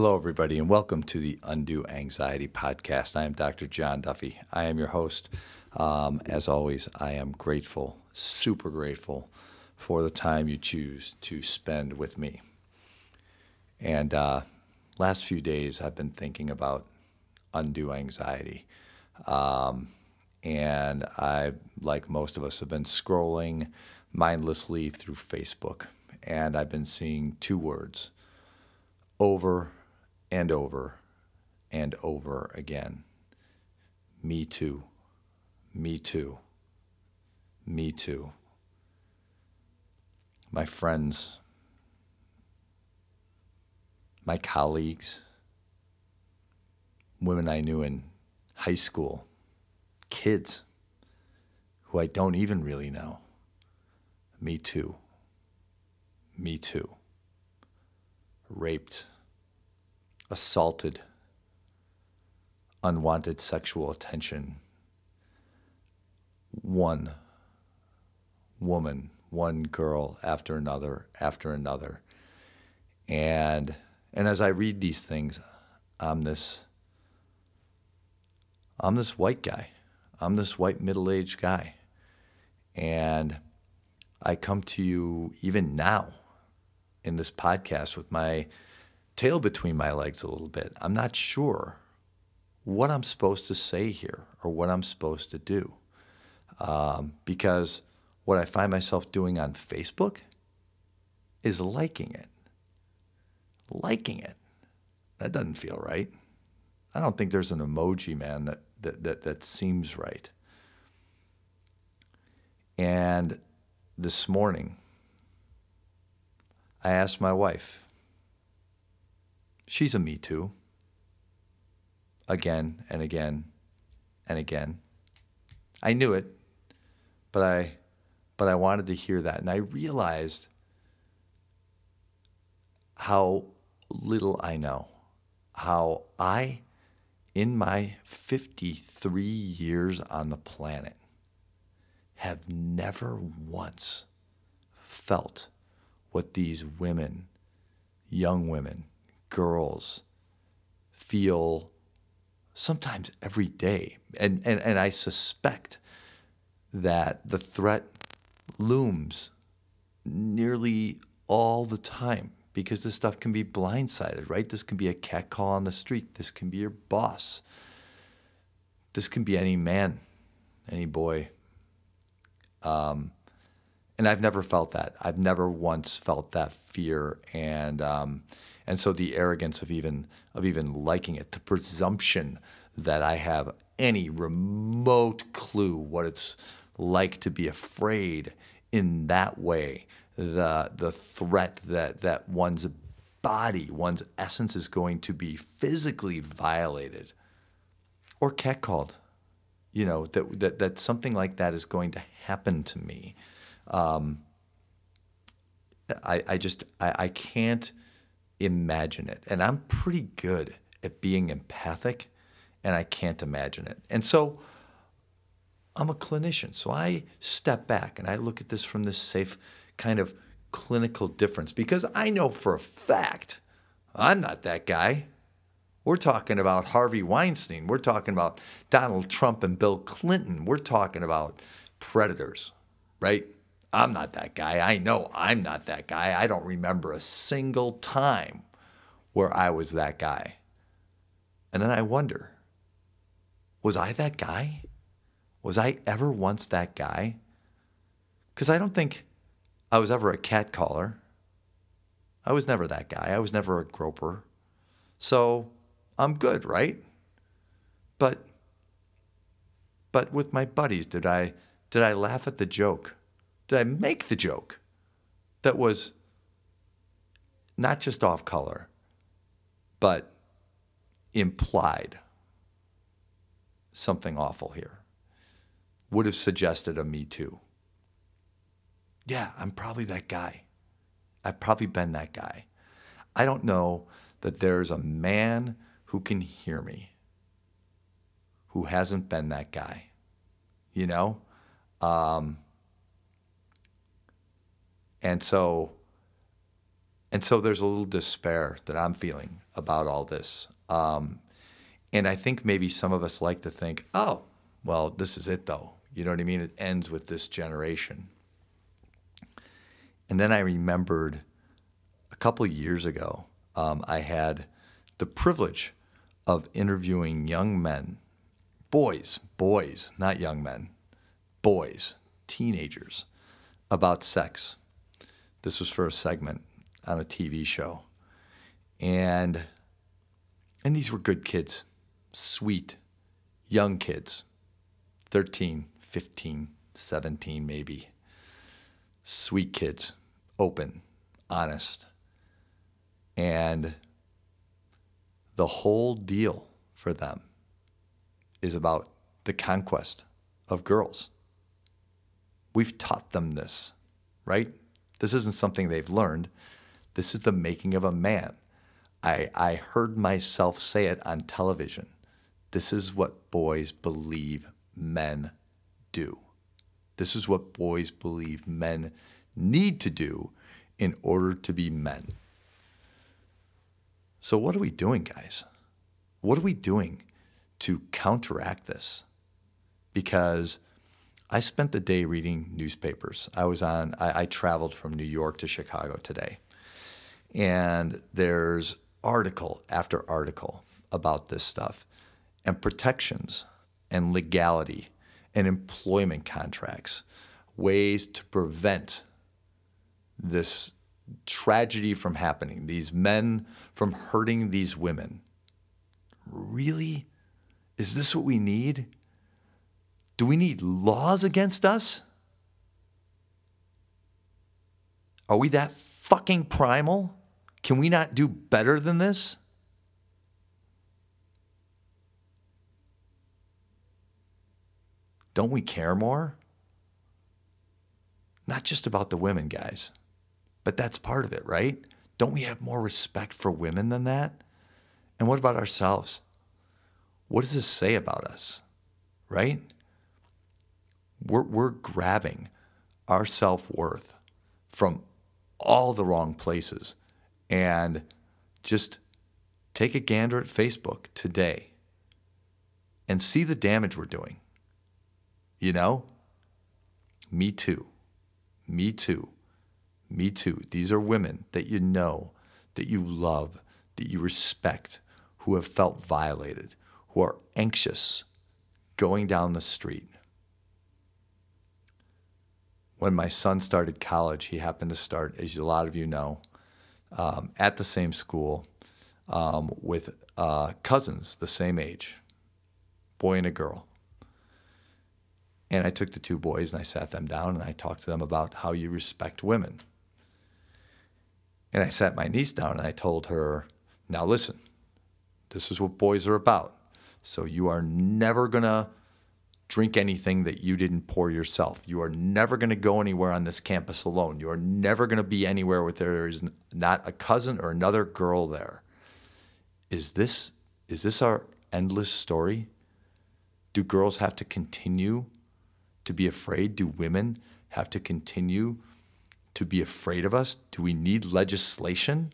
Hello, everybody, and welcome to the Undue Anxiety Podcast. I am Dr. John Duffy. I am your host. Um, as always, I am grateful, super grateful for the time you choose to spend with me. And uh, last few days, I've been thinking about undue anxiety. Um, and I, like most of us, have been scrolling mindlessly through Facebook. And I've been seeing two words over and over and over again. Me too. Me too. Me too. My friends, my colleagues, women I knew in high school, kids who I don't even really know. Me too. Me too. Raped assaulted, unwanted sexual attention. One woman, one girl after another, after another. And and as I read these things, I'm this I'm this white guy. I'm this white middle-aged guy. And I come to you even now in this podcast with my tail between my legs a little bit. I'm not sure what I'm supposed to say here or what I'm supposed to do. Um, because what I find myself doing on Facebook is liking it. Liking it. That doesn't feel right. I don't think there's an emoji, man, that, that, that, that seems right. And this morning, I asked my wife, She's a Me Too. Again and again and again. I knew it, but I but I wanted to hear that. And I realized how little I know. How I, in my 53 years on the planet, have never once felt what these women, young women, girls feel sometimes every day. And, and, and I suspect that the threat looms nearly all the time because this stuff can be blindsided, right? This can be a cat call on the street. This can be your boss. This can be any man, any boy. Um, and I've never felt that. I've never once felt that fear. And um, and so the arrogance of even of even liking it, the presumption that I have any remote clue what it's like to be afraid in that way, the the threat that that one's body, one's essence is going to be physically violated or catcalled. You know, that that that something like that is going to happen to me. Um, I, I just I, I can't imagine it. And I'm pretty good at being empathic, and I can't imagine it. And so I'm a clinician. So I step back and I look at this from this safe kind of clinical difference because I know for a fact I'm not that guy. We're talking about Harvey Weinstein. We're talking about Donald Trump and Bill Clinton. We're talking about predators, right? I'm not that guy. I know I'm not that guy. I don't remember a single time where I was that guy. And then I wonder was I that guy? Was I ever once that guy? Because I don't think I was ever a cat caller. I was never that guy. I was never a groper. So I'm good, right? But but with my buddies, did I did I laugh at the joke? Did I make the joke that was not just off color, but implied something awful here? Would have suggested a Me Too. Yeah, I'm probably that guy. I've probably been that guy. I don't know that there's a man who can hear me who hasn't been that guy. You know? Um, and so and so there's a little despair that I'm feeling about all this. Um, and I think maybe some of us like to think, oh, well, this is it though. You know what I mean? It ends with this generation. And then I remembered a couple years ago, um, I had the privilege of interviewing young men, boys, boys, not young men, boys, teenagers, about sex. This was for a segment on a TV show. And and these were good kids, sweet, young kids, 13, 15, 17 maybe. Sweet kids, open, honest. And the whole deal for them is about the conquest of girls. We've taught them this, right? This isn't something they've learned. This is the making of a man. I, I heard myself say it on television. This is what boys believe men do. This is what boys believe men need to do in order to be men. So, what are we doing, guys? What are we doing to counteract this? Because I spent the day reading newspapers. I was on, I, I traveled from New York to Chicago today. And there's article after article about this stuff and protections and legality and employment contracts, ways to prevent this tragedy from happening, these men from hurting these women. Really? Is this what we need? Do we need laws against us? Are we that fucking primal? Can we not do better than this? Don't we care more? Not just about the women, guys, but that's part of it, right? Don't we have more respect for women than that? And what about ourselves? What does this say about us, right? We're, we're grabbing our self worth from all the wrong places and just take a gander at Facebook today and see the damage we're doing. You know? Me too. Me too. Me too. These are women that you know, that you love, that you respect, who have felt violated, who are anxious going down the street. When my son started college, he happened to start, as a lot of you know, um, at the same school um, with uh, cousins the same age, boy and a girl. And I took the two boys and I sat them down and I talked to them about how you respect women. And I sat my niece down and I told her, now listen, this is what boys are about. So you are never going to drink anything that you didn't pour yourself. You are never going to go anywhere on this campus alone. You are never going to be anywhere where there is not a cousin or another girl there. Is this is this our endless story? Do girls have to continue to be afraid? Do women have to continue to be afraid of us? Do we need legislation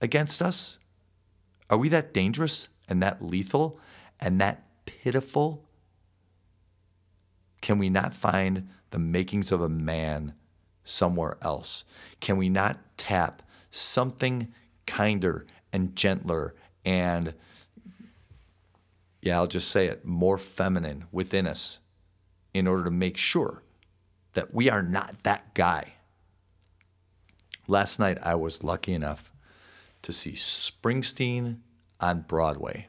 against us? Are we that dangerous and that lethal and that pitiful can we not find the makings of a man somewhere else? Can we not tap something kinder and gentler and, yeah, I'll just say it, more feminine within us in order to make sure that we are not that guy? Last night, I was lucky enough to see Springsteen on Broadway.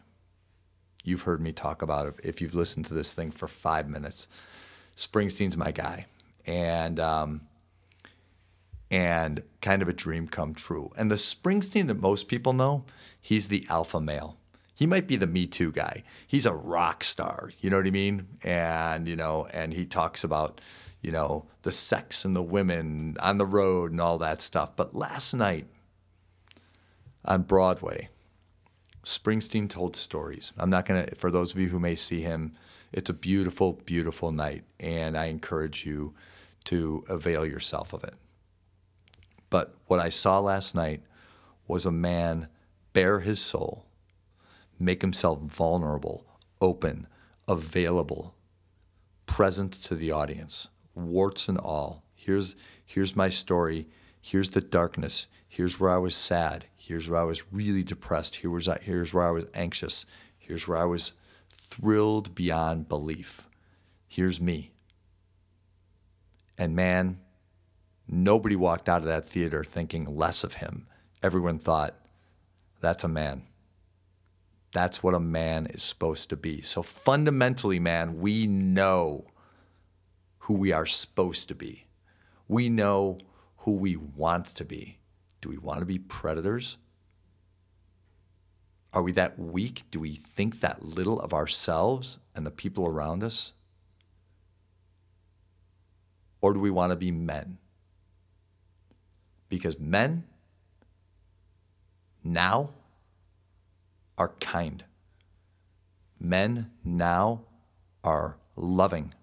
You've heard me talk about it if you've listened to this thing for five minutes. Springsteen's my guy, and um, and kind of a dream come true. And the Springsteen that most people know, he's the alpha male. He might be the Me Too guy. He's a rock star. You know what I mean? And you know, and he talks about you know the sex and the women on the road and all that stuff. But last night on Broadway, Springsteen told stories. I'm not gonna. For those of you who may see him it's a beautiful, beautiful night, and I encourage you to avail yourself of it. But what I saw last night was a man bare his soul, make himself vulnerable, open, available, present to the audience, warts and all. Here's, here's my story. Here's the darkness. Here's where I was sad. Here's where I was really depressed. Here was, here's where I was anxious. Here's where I was thrilled beyond belief. Here's me. And man, nobody walked out of that theater thinking less of him. Everyone thought, that's a man. That's what a man is supposed to be. So fundamentally, man, we know who we are supposed to be. We know who we want to be. Do we want to be predators? Are we that weak? Do we think that little of ourselves and the people around us? Or do we want to be men? Because men now are kind. Men now are loving.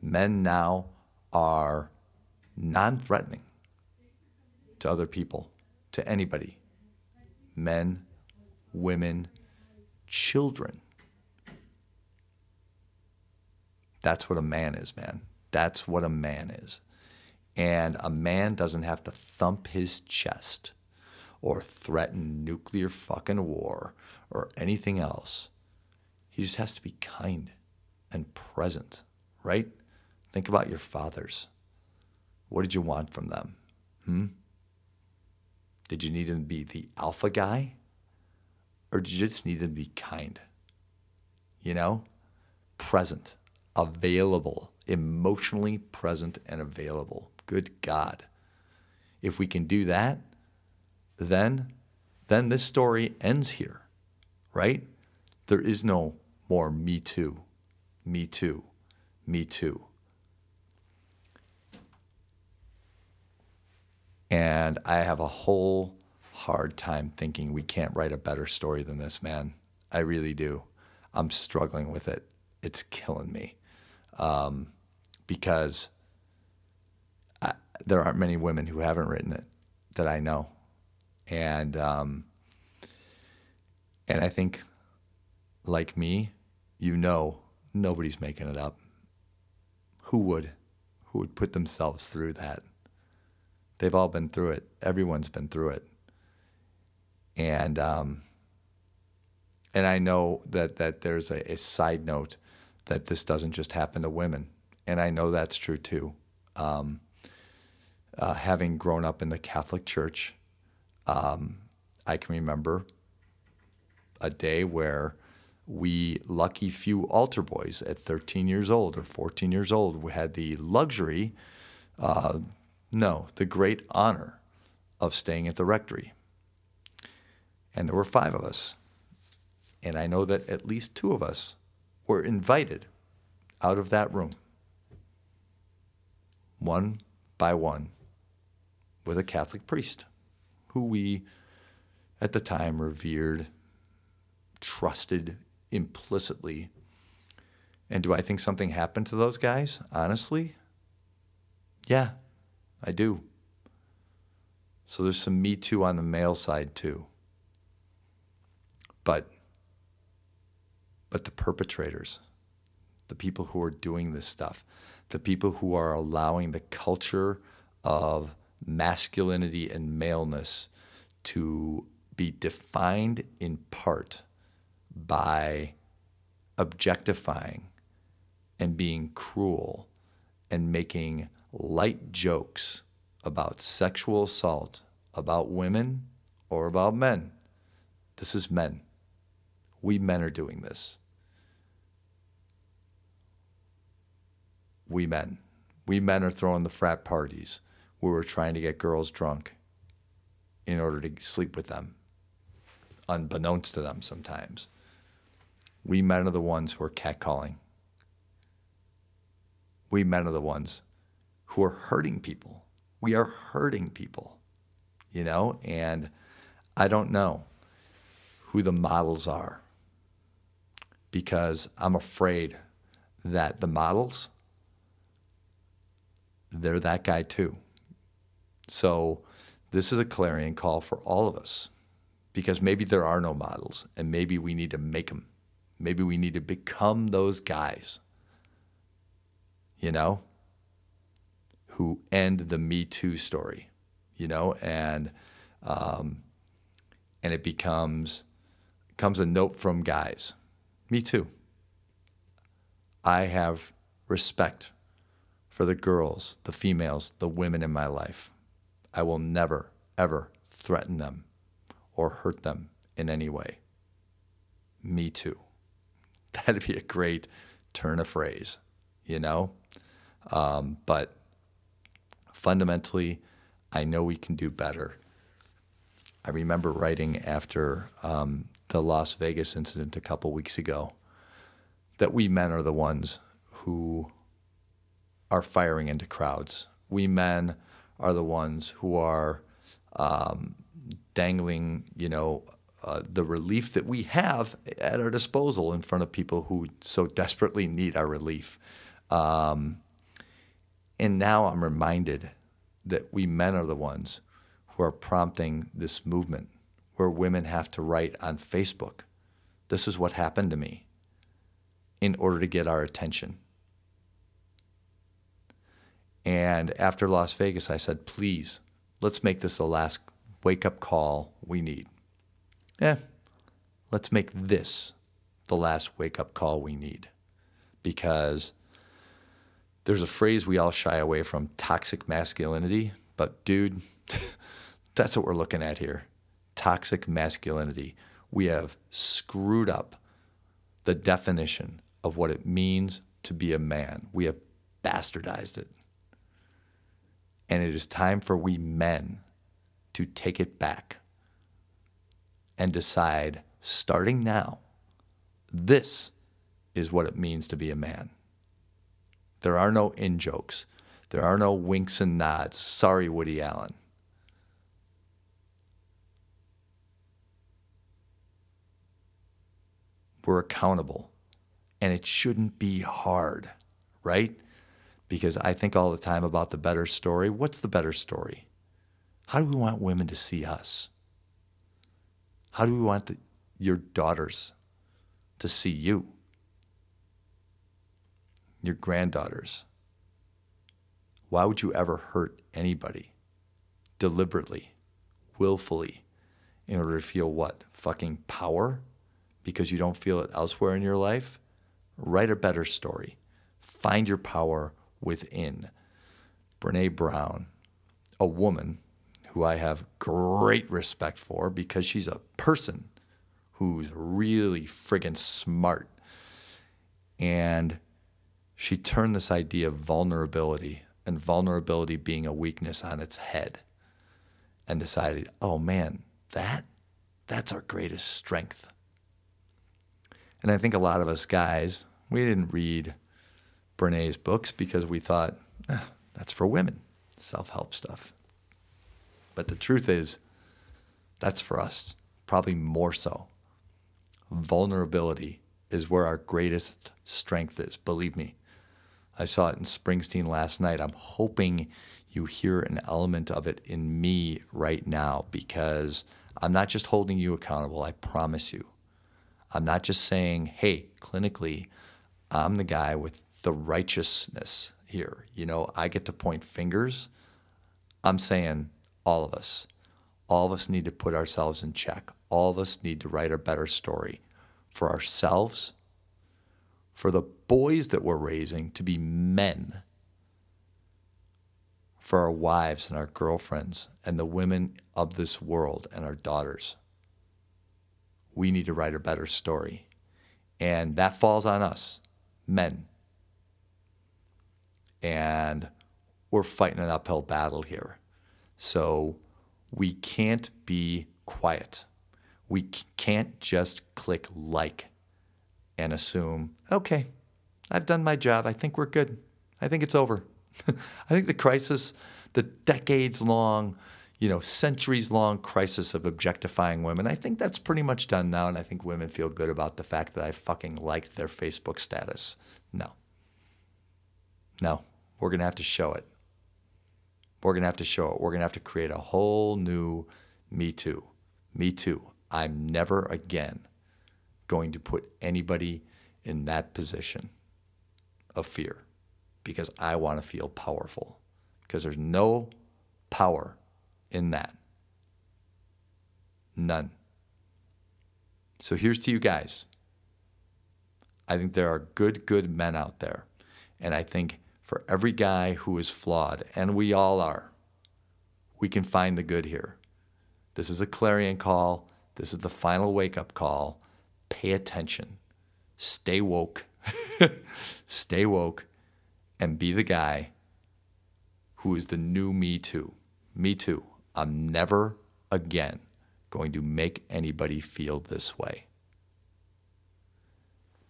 Men now are non threatening to other people, to anybody. Men, women, children. That's what a man is, man. That's what a man is. And a man doesn't have to thump his chest or threaten nuclear fucking war or anything else. He just has to be kind and present, right? Think about your fathers. What did you want from them? Hmm? Did you need him to be the alpha guy? Or you just need to be kind? You know? Present, available, emotionally present and available. Good God. If we can do that, then then this story ends here, right? There is no more me too, me too, me too. And I have a whole hard time thinking we can't write a better story than this, man. I really do. I'm struggling with it. It's killing me. Um, because I, there aren't many women who haven't written it that I know and um, and I think, like me, you know, nobody's making it up. Who would? Who would put themselves through that? They've all been through it. Everyone's been through it. And um, and I know that that there's a, a, side note that this doesn't just happen to women, and I know that's true too. Um, uh, having grown up in the Catholic Church, um, I can remember a day where we lucky few altar boys at 13 years old or 14 years old had the luxury, uh, no, the great honor of staying at the rectory. And there were five of us. And I know that at least two of us were invited out of that room, one by one, with a Catholic priest who we at the time revered, trusted implicitly. And do I think something happened to those guys? Honestly? Yeah, I do. So there's some Me Too on the male side too. But but the perpetrators, the people who are doing this stuff, the people who are allowing the culture of masculinity and maleness to be defined in part by objectifying and being cruel and making light jokes about sexual assault, about women or about men. This is men. We men are doing this. We men. We men are throwing the frat parties we were trying to get girls drunk in order to sleep with them, unbeknownst to them sometimes. We men are the ones who are catcalling. We men are the ones who are hurting people. We are hurting people, you know? And I don't know who the models are because I'm afraid that the models, they're that guy too. So, this is a clarion call for all of us because maybe there are no models and maybe we need to make them. Maybe we need to become those guys, you know, who end the Me Too story, you know, and um, and it becomes comes a note from guys. Me too. I have respect for the girls, the females, the women in my life. I will never, ever threaten them or hurt them in any way. Me too. That'd be a great turn of phrase, you know? Um, but fundamentally, I know we can do better. I remember writing after um, the Las Vegas incident a couple weeks ago that we men are the ones who are firing into crowds. We men are the ones who are um, dangling, you know, uh, the relief that we have at our disposal in front of people who so desperately need our relief. Um, and now I'm reminded that we men are the ones who are prompting this movement where women have to write on Facebook, This is what happened to me, in order to get our attention. And after Las Vegas, I said, Please, let's make this the last wake up call we need. Yeah, let's make this the last wake up call we need. Because there's a phrase we all shy away from toxic masculinity, but dude, that's what we're looking at here toxic masculinity. We have screwed up the definition of what it means to be a man. We have bastardized it. And it is time for we men to take it back and decide, starting now, this is what it means to be a man. There are no in jokes. There are no winks and nods. Sorry, Woody Allen. We're accountable. And it shouldn't be hard, right? Because I think all the time about the better story. What's the better story? How do we want women to see us? How do we want the, your daughters to see you? Your granddaughters? Why would you ever hurt anybody deliberately, willfully, in order to feel what? Fucking power? Because you don't feel it elsewhere in your life? Write a better story. Find your power within. Brene Brown, a woman who I have great respect for because she's a person who's really friggin' smart. And she turned this idea of vulnerability and vulnerability being a weakness on its head and decided, oh man, that that's our greatest strength. And I think a lot of us guys, we didn't read Brene's books because we thought, eh, that's for women, self help stuff. But the truth is, that's for us, probably more so. Vulnerability is where our greatest strength is, believe me. I saw it in Springsteen last night. I'm hoping you hear an element of it in me right now because I'm not just holding you accountable, I promise you. I'm not just saying, hey, clinically, I'm the guy with the righteousness here. You know, I get to point fingers. I'm saying all of us. All of us need to put ourselves in check. All of us need to write a better story for ourselves, for the boys that we're raising to be men, for our wives and our girlfriends and the women of this world and our daughters. We need to write a better story. And that falls on us, men. And we're fighting an uphill battle here. So we can't be quiet. We can't just click like and assume, okay, I've done my job. I think we're good. I think it's over. I think the crisis, the decades long, you know, centuries long crisis of objectifying women, I think that's pretty much done now. And I think women feel good about the fact that I fucking liked their Facebook status. No. No. We're going to have to show it. We're going to have to show it. We're going to have to create a whole new Me Too. Me Too. I'm never again going to put anybody in that position of fear because I want to feel powerful. Because there's no power in that. None. So here's to you guys. I think there are good, good men out there. And I think for every guy who is flawed, and we all are, we can find the good here. This is a clarion call. This is the final wake up call. Pay attention. Stay woke. Stay woke and be the guy who is the new me too. Me too. I'm never again going to make anybody feel this way.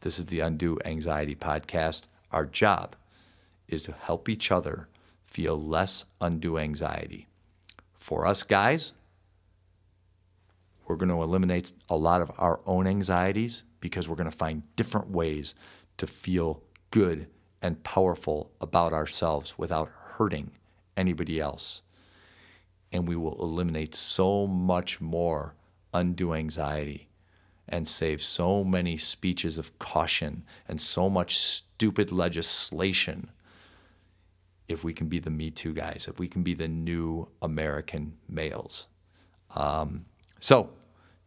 This is the Undue Anxiety Podcast. Our job is to help each other feel less undue anxiety. For us guys, we're going to eliminate a lot of our own anxieties because we're going to find different ways to feel good and powerful about ourselves without hurting anybody else. And we will eliminate so much more undue anxiety and save so many speeches of caution and so much stupid legislation if we can be the Me Too guys, if we can be the new American males. Um, so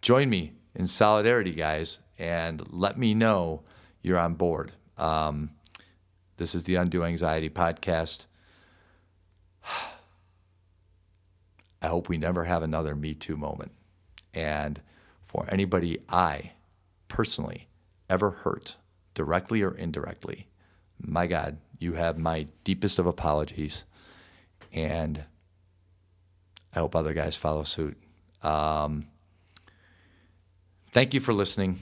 join me in solidarity, guys, and let me know you're on board. Um, this is the Undue Anxiety Podcast. I hope we never have another Me Too moment. And for anybody I personally ever hurt, directly or indirectly, my God, you have my deepest of apologies. And I hope other guys follow suit. Um, thank you for listening.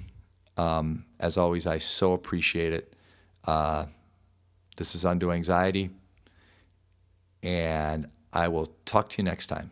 Um, as always, I so appreciate it. Uh, this is Undue Anxiety. And I will talk to you next time.